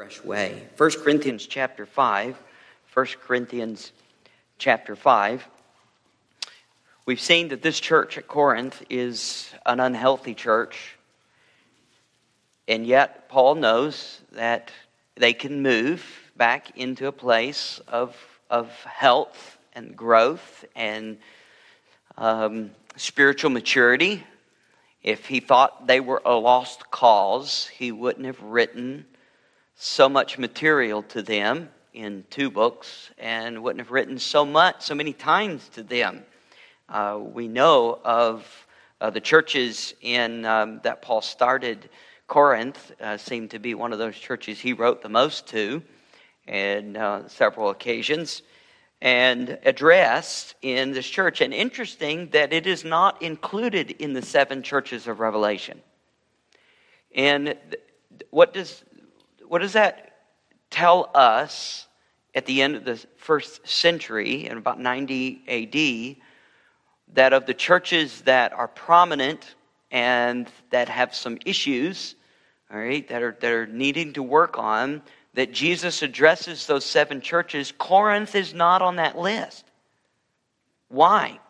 fresh way. 1 Corinthians chapter 5. 1 Corinthians chapter 5. We've seen that this church at Corinth is an unhealthy church. And yet, Paul knows that they can move back into a place of, of health and growth and um, spiritual maturity. If he thought they were a lost cause, he wouldn't have written so much material to them in two books and wouldn't have written so much, so many times to them. Uh, we know of uh, the churches in um, that Paul started. Corinth uh, seemed to be one of those churches he wrote the most to, and uh, several occasions, and addressed in this church. And interesting that it is not included in the seven churches of Revelation. And what does what does that tell us at the end of the first century, in about 90 AD, that of the churches that are prominent and that have some issues, all right, that are, that are needing to work on, that Jesus addresses those seven churches, Corinth is not on that list. Why?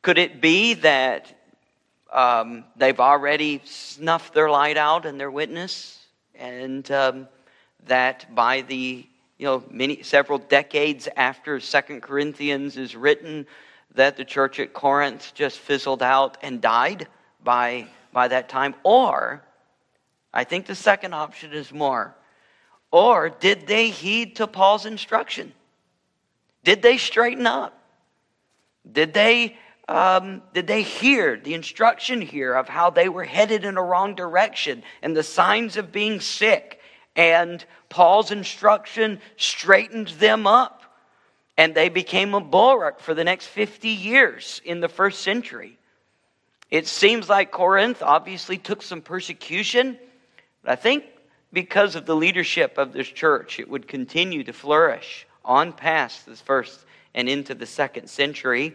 Could it be that um, they've already snuffed their light out and their witness? And um, that by the you know many several decades after Second Corinthians is written, that the church at Corinth just fizzled out and died by by that time, or I think the second option is more. Or did they heed to Paul's instruction? Did they straighten up? Did they um, did they hear the instruction here of how they were headed in a wrong direction and the signs of being sick? And Paul's instruction straightened them up, and they became a bulwark for the next 50 years in the first century. It seems like Corinth obviously took some persecution, but I think because of the leadership of this church, it would continue to flourish on past this first and into the second century.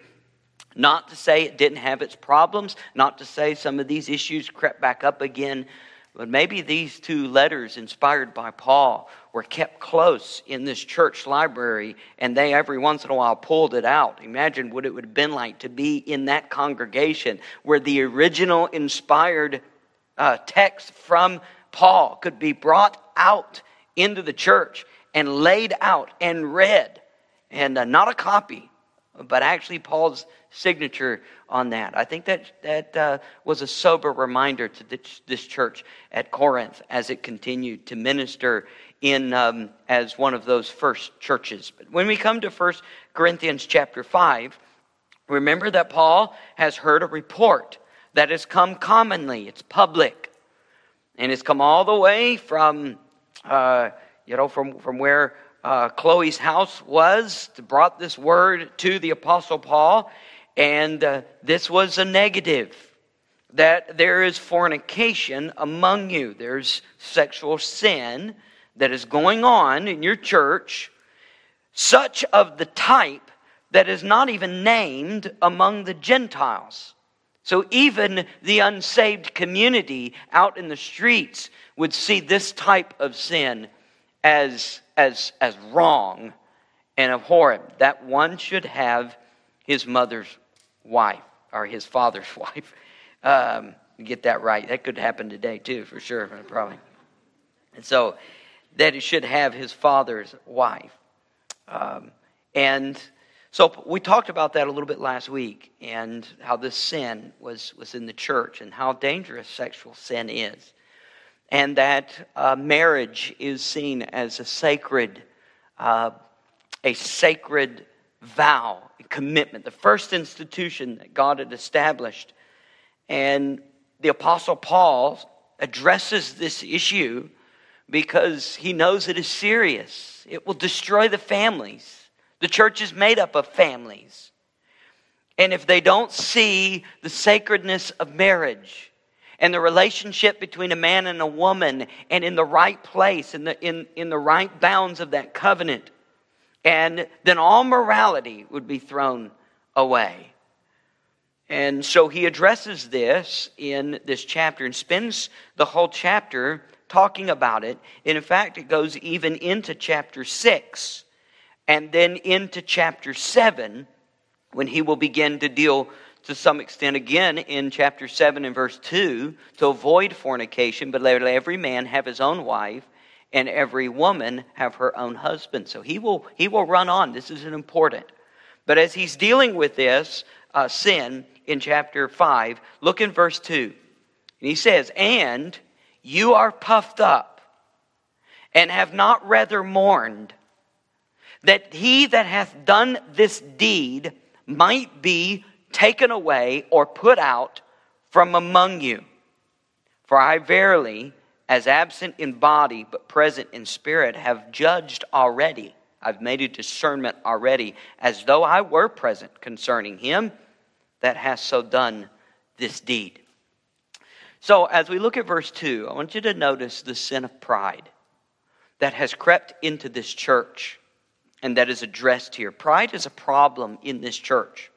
Not to say it didn't have its problems, not to say some of these issues crept back up again, but maybe these two letters inspired by Paul were kept close in this church library and they every once in a while pulled it out. Imagine what it would have been like to be in that congregation where the original inspired uh, text from Paul could be brought out into the church and laid out and read. And uh, not a copy, but actually Paul's signature on that. I think that that uh, was a sober reminder to this, this, church at Corinth as it continued to minister in um, as one of those first churches. But when we come to 1 Corinthians chapter 5, remember that Paul has heard a report that has come commonly. It's public. And it's come all the way from, uh, you know, from, from where uh, Chloe's house was, to brought this word to the Apostle Paul. And uh, this was a negative that there is fornication among you, there's sexual sin that is going on in your church, such of the type that is not even named among the Gentiles. So even the unsaved community out in the streets would see this type of sin as, as, as wrong and abhorrent, that one should have his mother's wife, or his father's wife. Um, get that right. That could happen today too, for sure, probably. And so that he should have his father's wife. Um, and so we talked about that a little bit last week and how this sin was, was in the church and how dangerous sexual sin is. And that uh, marriage is seen as a sacred, uh, a sacred vow, and commitment, the first institution that God had established. And the Apostle Paul addresses this issue because he knows it is serious. It will destroy the families. The church is made up of families. And if they don't see the sacredness of marriage and the relationship between a man and a woman and in the right place, in the, in, in the right bounds of that covenant, and then all morality would be thrown away. And so he addresses this in this chapter and spends the whole chapter talking about it. And in fact, it goes even into chapter 6 and then into chapter 7 when he will begin to deal to some extent again in chapter 7 and verse 2 to avoid fornication, but let every man have his own wife and every woman have her own husband. So he will, he will run on. This isn't important. But as he's dealing with this uh, sin in chapter 5, look in verse 2. And he says, And you are puffed up and have not rather mourned that he that hath done this deed might be taken away or put out from among you. For I verily, as absent in body but present in spirit, have judged already. I've made a discernment already, as though I were present concerning him that has so done this deed. So, as we look at verse 2, I want you to notice the sin of pride that has crept into this church and that is addressed here. Pride is a problem in this church.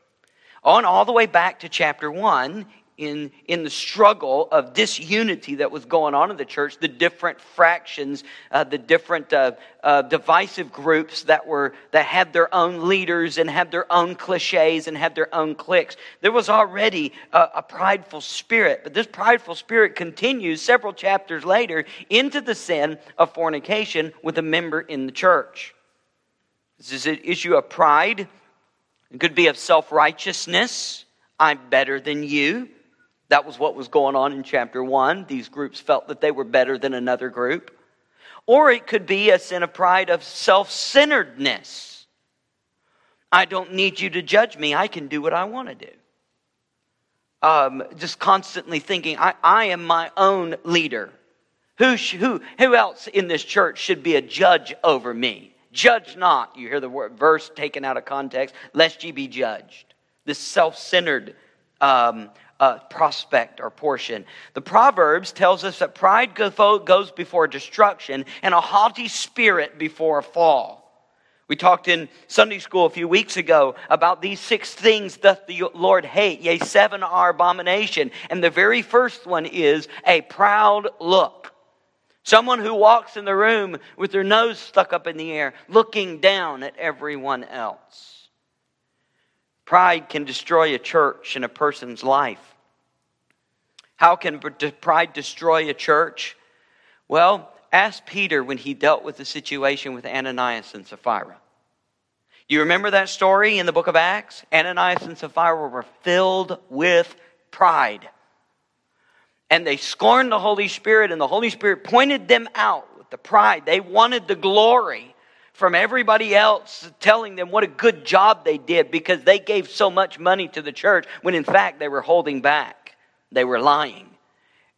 On all the way back to chapter 1, in, in the struggle of disunity that was going on in the church, the different fractions, uh, the different uh, uh, divisive groups that were that had their own leaders and had their own cliches and had their own cliques. There was already a, a prideful spirit, but this prideful spirit continues several chapters later into the sin of fornication with a member in the church. This is an issue of pride. It could be of self righteousness. I'm better than you. That was what was going on in chapter 1. These groups felt that they were better than another group. Or it could be a sin of pride of self centeredness. I don't need you to judge me. I can do what I want to do. Um, just constantly thinking, I, I am my own leader. Who, who, who else in this church should be a judge over me? Judge not. You hear the word, verse taken out of context, lest ye be judged. This self centered um, uh, prospect or portion. The Proverbs tells us that pride goes before destruction and a haughty spirit before a fall. We talked in Sunday school a few weeks ago about these six things doth the Lord hate. Yea, seven are abomination. And the very first one is a proud look. Someone who walks in the room with their nose stuck up in the air, looking down at everyone else. Pride can destroy a church and a person's life. How can pride destroy a church? Well, ask Peter when he dealt with the situation with Ananias and Sapphira. You remember that story in the book of Acts? Ananias and Sapphira were filled with pride and they scorned the Holy Spirit, and the Holy Spirit pointed them out with the pride. They wanted the glory from everybody else telling them what a good job they did because they gave so much money to the church when in fact they were holding back. They were lying.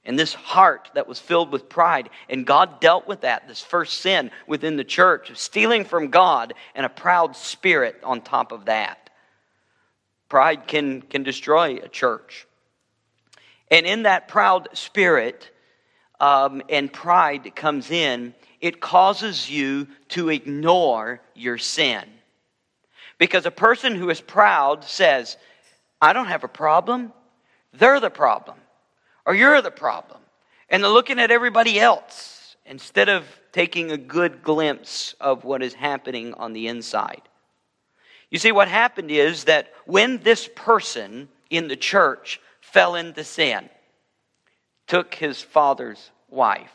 And this heart that was filled with pride, and God dealt with that, this first sin within the church, of stealing from God and a proud spirit on top of that. Pride can, can destroy a church. And in that proud spirit um, and pride comes in, it causes you to ignore your sin. Because a person who is proud says, I don't have a problem. They're the problem. Or you're the problem. And they're looking at everybody else instead of taking a good glimpse of what is happening on the inside. You see, what happened is that when this person in the church fell into sin, took his father's wife,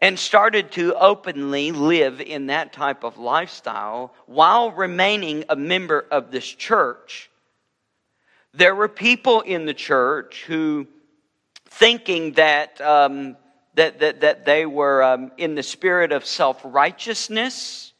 and started to openly live in that type of lifestyle while remaining a member of this church. There were people in the church who, thinking that, um, that, that, that they were um, in the spirit of self righteousness,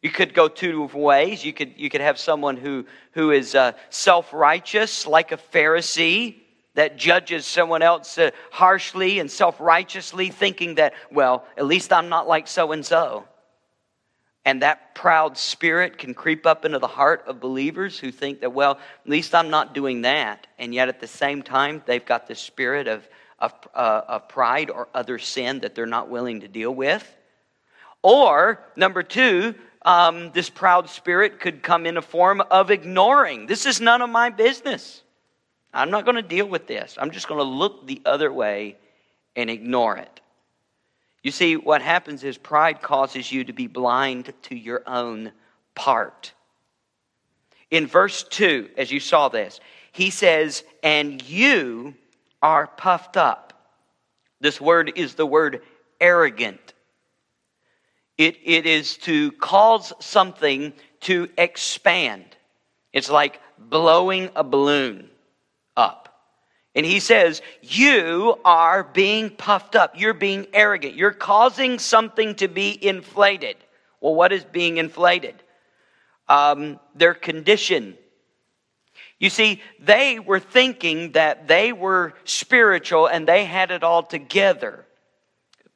you could go two ways. You could, you could have someone who, who is uh, self righteous, like a Pharisee, that judges someone else harshly and self righteously, thinking that, well, at least I'm not like so and so. And that proud spirit can creep up into the heart of believers who think that, well, at least I'm not doing that. And yet at the same time, they've got the spirit of, of, uh, of pride or other sin that they're not willing to deal with. Or, number two, um, this proud spirit could come in a form of ignoring. This is none of my business. I'm not going to deal with this. I'm just going to look the other way and ignore it. You see, what happens is pride causes you to be blind to your own part. In verse 2, as you saw this, he says, And you are puffed up. This word is the word arrogant. It, it is to cause something to expand. It's like blowing a balloon up. And he says, You are being puffed up. You're being arrogant. You're causing something to be inflated. Well, what is being inflated? Um, their condition. You see, they were thinking that they were spiritual and they had it all together.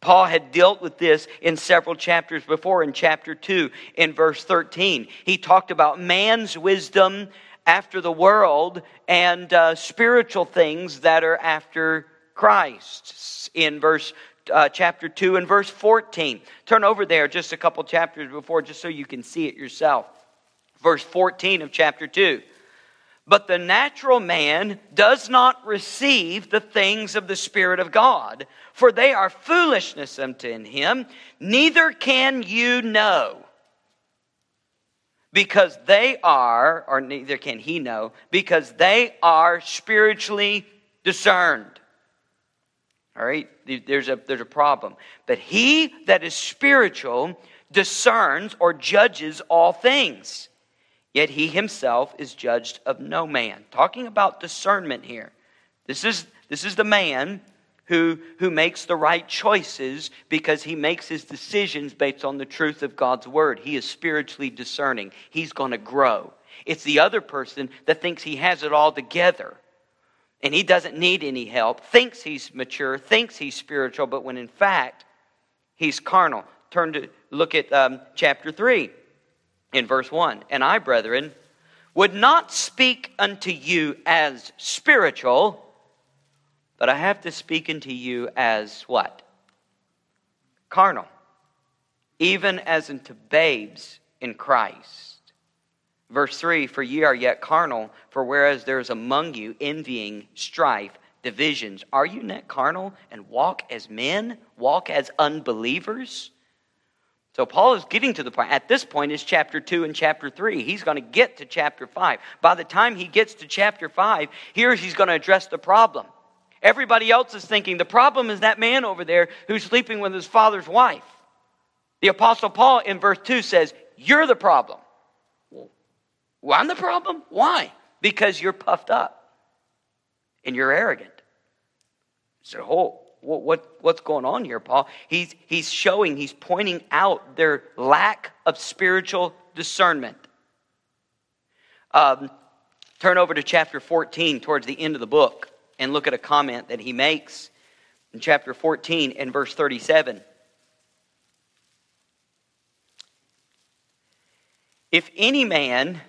Paul had dealt with this in several chapters before. In chapter 2, in verse 13, he talked about man's wisdom after the world and uh, spiritual things that are after Christ. In verse uh, chapter 2 and verse 14. Turn over there just a couple chapters before, just so you can see it yourself. Verse 14 of chapter 2. But the natural man does not receive the things of the Spirit of God, for they are foolishness unto him, neither can you know. Because they are, or neither can he know, because they are spiritually discerned. All right? There's a, there's a problem. But he that is spiritual discerns or judges all things Yet he himself is judged of no man. Talking about discernment here. This is, this is the man who, who makes the right choices because he makes his decisions based on the truth of God's word. He is spiritually discerning. He's going to grow. It's the other person that thinks he has it all together and he doesn't need any help, thinks he's mature, thinks he's spiritual, but when in fact he's carnal. Turn to look at um, chapter 3 in verse 1 And I, brethren, would not speak unto you as spiritual, but I have to speak unto you as what? Carnal, even as unto babes in Christ. Verse 3 For ye are yet carnal, for whereas there is among you envying, strife, divisions, are you not carnal and walk as men, walk as unbelievers? So Paul is getting to the point. At this point is chapter 2 and chapter 3. He's going to get to chapter 5. By the time he gets to chapter 5, here he's going to address the problem. Everybody else is thinking the problem is that man over there who's sleeping with his father's wife. The apostle Paul in verse 2 says, "You're the problem." Well, I'm the problem? Why? Because you're puffed up and you're arrogant. So, oh, what, what, what's going on here, Paul? He's, he's showing, he's pointing out their lack of spiritual discernment. Um, turn over to chapter 14 towards the end of the book and look at a comment that he makes in chapter 14 and verse 37. If any man,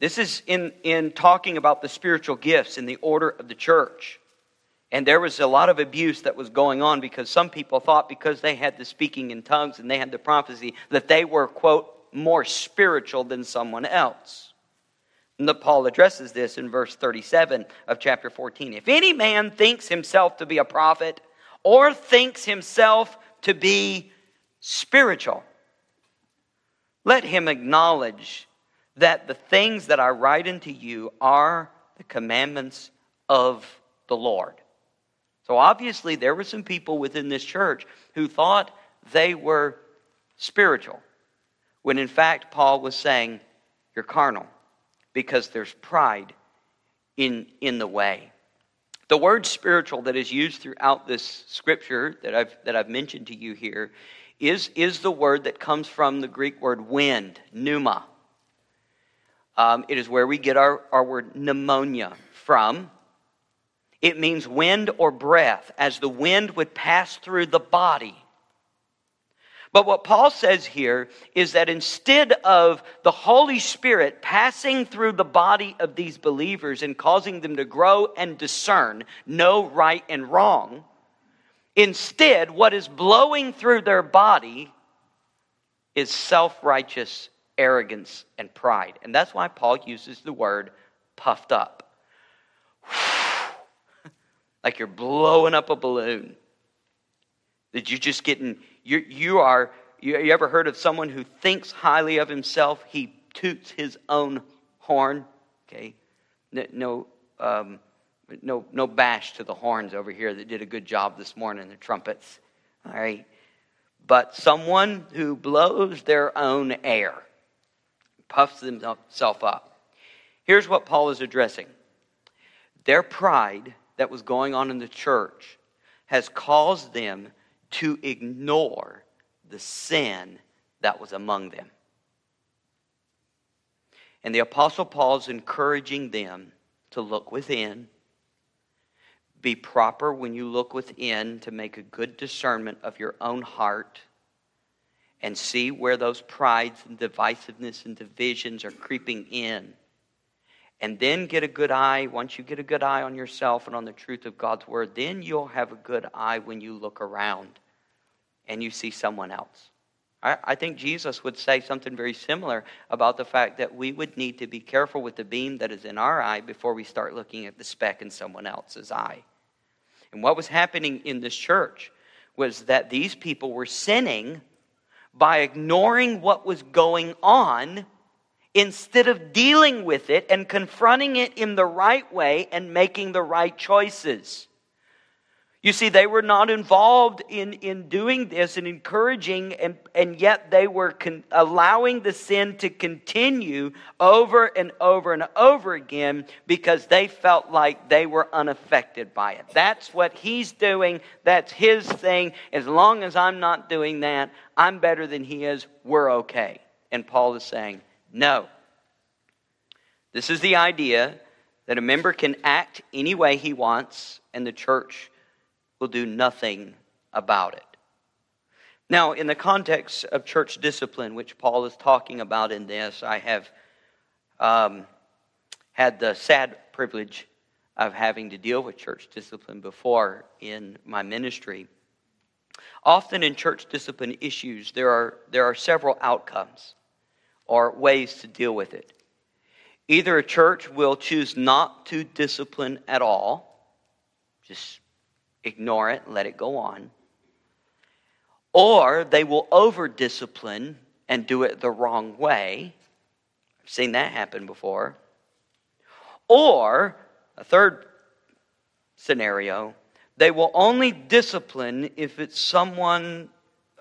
this is in, in talking about the spiritual gifts in the order of the church. And there was a lot of abuse that was going on because some people thought because they had the speaking in tongues and they had the prophecy that they were, quote, more spiritual than someone else. Paul addresses this in verse 37 of chapter 14. If any man thinks himself to be a prophet or thinks himself to be spiritual, let him acknowledge that the things that I write unto you are the commandments of the Lord. So obviously, there were some people within this church who thought they were spiritual, when in fact, Paul was saying, You're carnal, because there's pride in, in the way. The word spiritual that is used throughout this scripture that I've, that I've mentioned to you here is, is the word that comes from the Greek word wind, pneuma. Um, it is where we get our, our word pneumonia from. It means wind or breath, as the wind would pass through the body. But what Paul says here is that instead of the Holy Spirit passing through the body of these believers and causing them to grow and discern, know right and wrong, instead, what is blowing through their body is self righteous arrogance and pride. And that's why Paul uses the word puffed up like you're blowing up a balloon. That you're just getting, you, you are, you, you ever heard of someone who thinks highly of himself? He toots his own horn. Okay? No, um, no, no bash to the horns over here that did a good job this morning, the trumpets. All right? But someone who blows their own air, puffs himself up. Here's what Paul is addressing their pride that was going on in the church has caused them to ignore the sin that was among them. And the Apostle Paul is encouraging them to look within, be proper when you look within to make a good discernment of your own heart and see where those prides and divisiveness and divisions are creeping in. And then get a good eye. Once you get a good eye on yourself and on the truth of God's word, then you'll have a good eye when you look around and you see someone else. I, think Jesus would say something very similar about the fact that we would need to be careful with the beam that is in our eye before we start looking at the speck in someone else's eye. And what was happening in this church was that these people were sinning by ignoring what was going on instead of dealing with it and confronting it in the right way and making the right choices. You see, they were not involved in, in doing this and encouraging, and, and yet they were con- allowing the sin to continue over and over and over again because they felt like they were unaffected by it. That's what he's doing. That's his thing. As long as I'm not doing that, I'm better than he is. We're okay. And Paul is saying, no. This is the idea that a member can act any way he wants, and the church will do nothing about it. Now, in the context of church discipline, which Paul is talking about in this, I have um, had the sad privilege of having to deal with church discipline before in my ministry. Often in church discipline issues, there are, there are several outcomes or ways to deal with it. Either a church will choose not to discipline at all, just ignore it, let it go on. Or they will over discipline and do it the wrong way. I've seen that happen before. Or, a third scenario, they will only discipline if it's someone,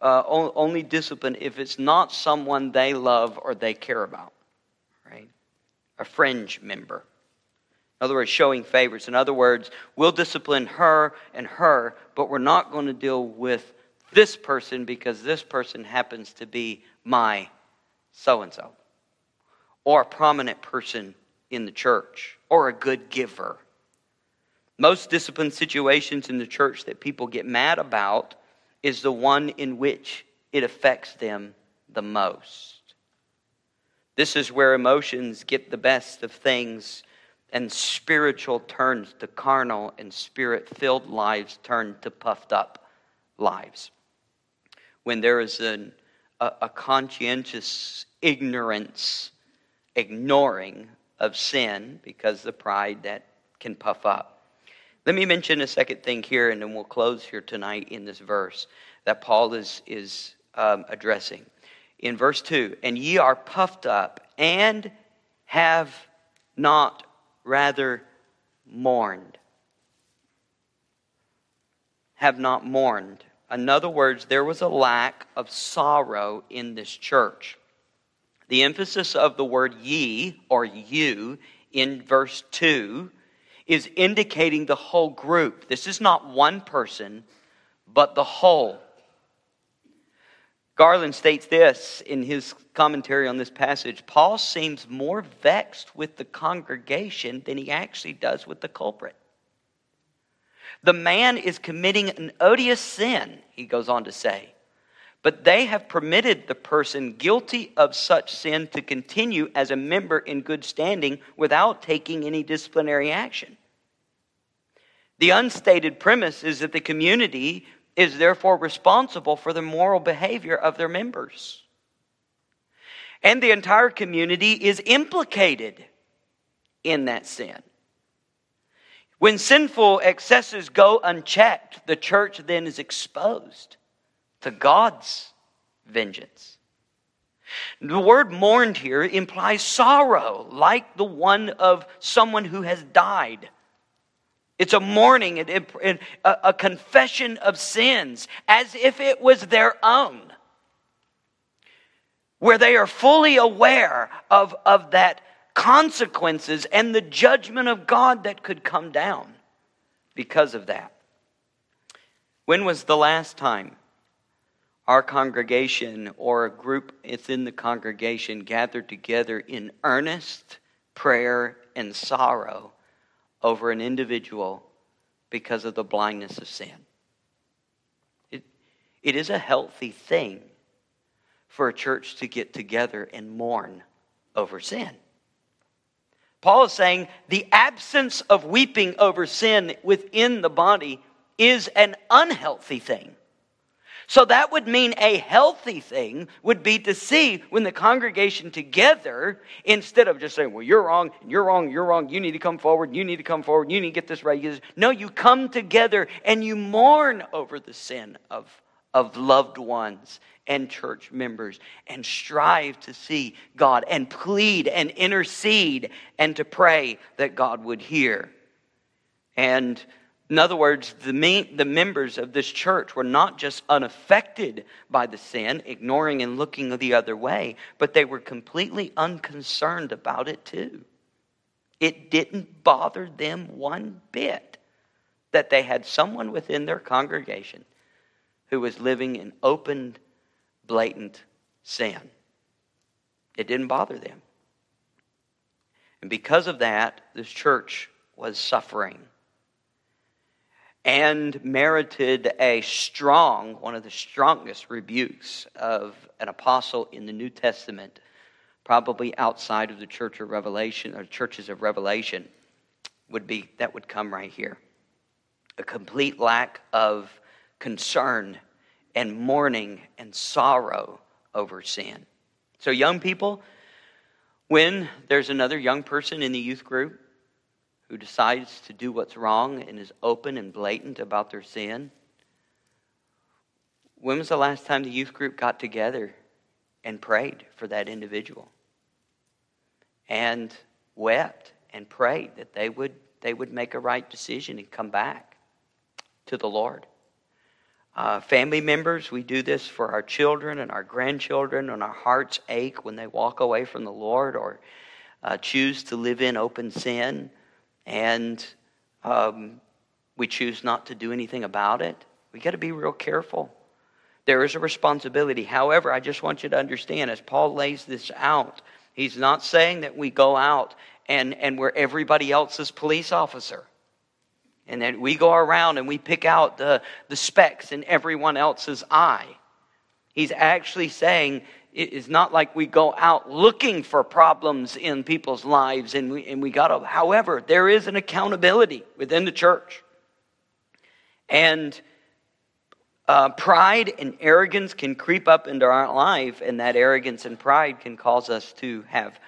uh, only discipline if it's not someone they love or they care about, right? A fringe member. In other words, showing favors. In other words, we'll discipline her and her, but we're not going to deal with this person because this person happens to be my so and so, or a prominent person in the church, or a good giver. Most discipline situations in the church that people get mad about is the one in which it affects them the most. This is where emotions get the best of things and spiritual turns to carnal, and spirit filled lives turn to puffed up lives. When there is an, a, a conscientious ignorance, ignoring of sin because the pride that can puff up. Let me mention a second thing here, and then we'll close here tonight in this verse that Paul is, is um, addressing. In verse 2 And ye are puffed up and have not rather mourned. Have not mourned. In other words, there was a lack of sorrow in this church. The emphasis of the word ye or you in verse 2 is indicating the whole group. This is not one person, but the whole. Garland states this in his commentary on this passage Paul seems more vexed with the congregation than he actually does with the culprit. The man is committing an odious sin, he goes on to say, but they have permitted the person guilty of such sin to continue as a member in good standing without taking any disciplinary action. The unstated premise is that the community is therefore responsible for the moral behavior of their members. And the entire community is implicated in that sin. When sinful excesses go unchecked, the church then is exposed to God's vengeance. The word mourned here implies sorrow, like the one of someone who has died. It's a mourning, a confession of sins, as if it was their own, where they are fully aware of, of that consequences and the judgment of God that could come down because of that. When was the last time our congregation or a group within the congregation gathered together in earnest prayer and sorrow over an individual because of the blindness of sin? It, it is a healthy thing for a church to get together and mourn over sin. Paul is saying the absence of weeping over sin within the body is an unhealthy thing. So that would mean a healthy thing would be to see when the congregation together, instead of just saying, well, you're wrong, you're wrong, you're wrong, you need to come forward, you need to come forward, you need to get this right. No, you come together and you mourn over the sin of, of loved ones and church members and strive to see God and plead and intercede and to pray that God would hear. And in other words, the, me- the members of this church were not just unaffected by the sin, ignoring and looking the other way, but they were completely unconcerned about it too. It didn't bother them one bit that they had someone within their congregation who was living in open blatant sin. It didn't bother them. And because of that, this church was suffering and merited a strong, one of the strongest rebukes of an apostle in the New Testament, probably outside of the church of Revelation or churches of Revelation, would be that would come right here. A complete lack of concern and mourning and sorrow over sin. So, young people, when there's another young person in the youth group who decides to do what's wrong and is open and blatant about their sin, when was the last time the youth group got together and prayed for that individual? And wept and prayed that they would, they would make a right decision and come back to the Lord. Uh, family members, we do this for our children and our grandchildren, and our hearts ache when they walk away from the Lord or uh, choose to live in open sin, and um, we choose not to do anything about it. We got to be real careful. There is a responsibility. However, I just want you to understand as Paul lays this out, he's not saying that we go out and, and we're everybody else's police officer and that we go around and we pick out the, the specks in everyone else's eye. He's actually saying it's not like we go out looking for problems in people's lives and we, and we got to, however, there is an accountability within the church. And uh, pride and arrogance can creep up into our life, and that arrogance and pride can cause us to have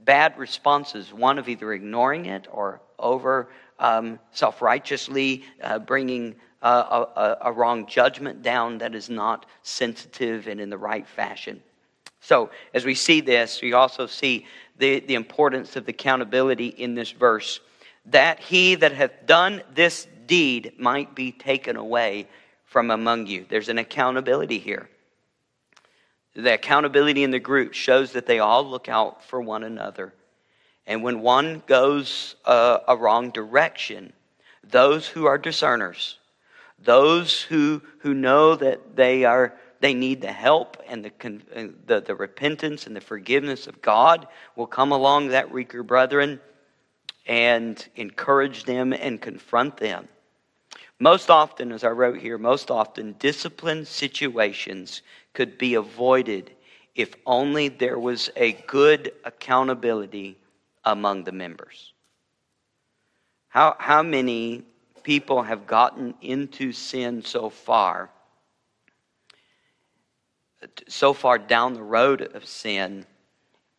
bad responses one of either ignoring it or over um, self righteously uh, bringing uh, a, a, wrong judgment down that is not sensitive and in the right fashion. So, as we see this, we also see the, the importance of the accountability in this verse that he that hath done this deed might be taken away from among you. There's an accountability here. The accountability in the group shows that they all look out for one another and when one goes uh, a wrong direction, those who are discerners, those who, who know that they are they need the help and the, the, the repentance and the forgiveness of God will come along that weaker brethren and encourage them and confront them. Most often, as I wrote here, most often discipline situations could be avoided if only there was a good accountability among the members. How, how many people have gotten into sin so far, so far down the road of sin,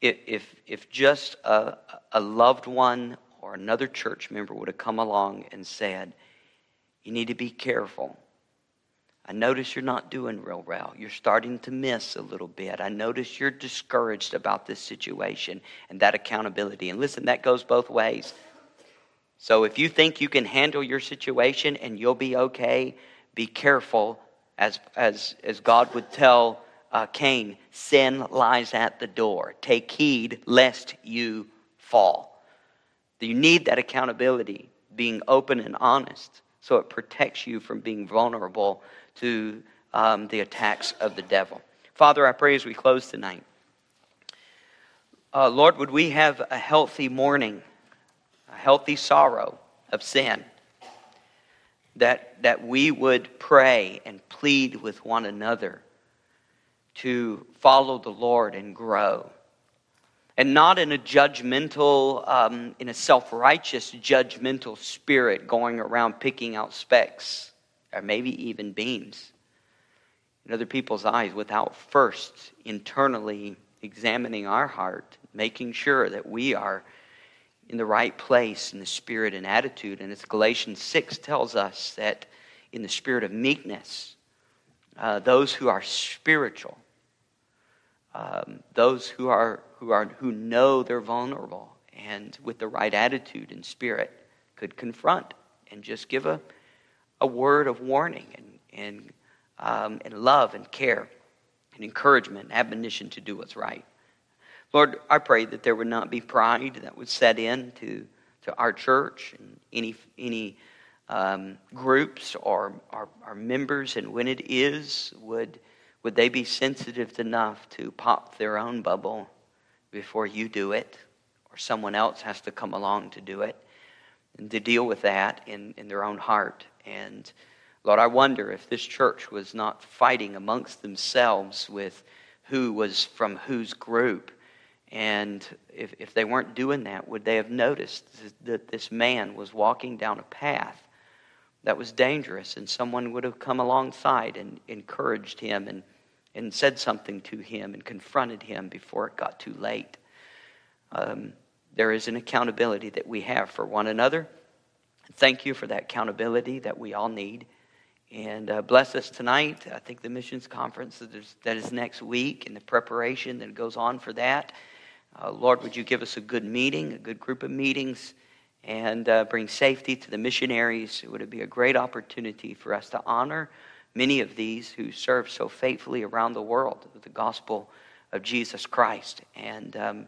if, if just a, a loved one or another church member would have come along and said, You need to be careful. I notice you're not doing real well. You're starting to miss a little bit. I notice you're discouraged about this situation and that accountability. And listen, that goes both ways. So if you think you can handle your situation and you'll be okay, be careful, as, as, as God would tell uh, Cain sin lies at the door. Take heed lest you fall. You need that accountability, being open and honest, so it protects you from being vulnerable to um, the attacks of the devil. Father, I pray as we close tonight. Uh, Lord, would we have a healthy mourning, a healthy sorrow of sin? That, that we would pray and plead with one another to follow the Lord and grow. And not in a judgmental, um, in a self righteous, judgmental spirit going around picking out specks or maybe even beams in other people's eyes without first internally examining our heart, making sure that we are in the right place in the spirit and attitude. And as Galatians 6 tells us that in the spirit of meekness, uh, those who are spiritual, um, those who are who are who know they're vulnerable and with the right attitude and spirit could confront and just give a a word of warning and, and, um, and love and care and encouragement and admonition to do what's right. Lord, I pray that there would not be pride that would set in to, to our church and any, any um, groups or our, our members, and when it is, would, would they be sensitive enough to pop their own bubble before you do it, or someone else has to come along to do it, and to deal with that in, in their own heart. And Lord, I wonder if this church was not fighting amongst themselves with who was from whose group. And if, if they weren't doing that, would they have noticed that this man was walking down a path that was dangerous and someone would have come alongside and encouraged him and, and said something to him and confronted him before it got too late? Um, there is an accountability that we have for one another. Thank you for that accountability that we all need. And uh, bless us tonight. I think the missions conference that is, that is next week and the preparation that goes on for that. Uh, Lord, would you give us a good meeting, a good group of meetings, and uh, bring safety to the missionaries? It would be a great opportunity for us to honor many of these who serve so faithfully around the world with the gospel of Jesus Christ. And um,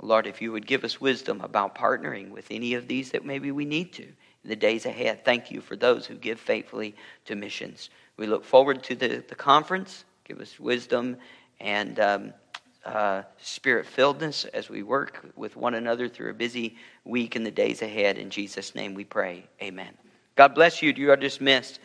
Lord, if you would give us wisdom about partnering with any of these that maybe we need to in the days ahead. Thank you for those who give faithfully to missions. We look forward to the, the conference. Give us wisdom and um, uh, spirit filledness as we work with one another through a busy week in the days ahead. In Jesus' name we pray. Amen. God bless you. You are dismissed.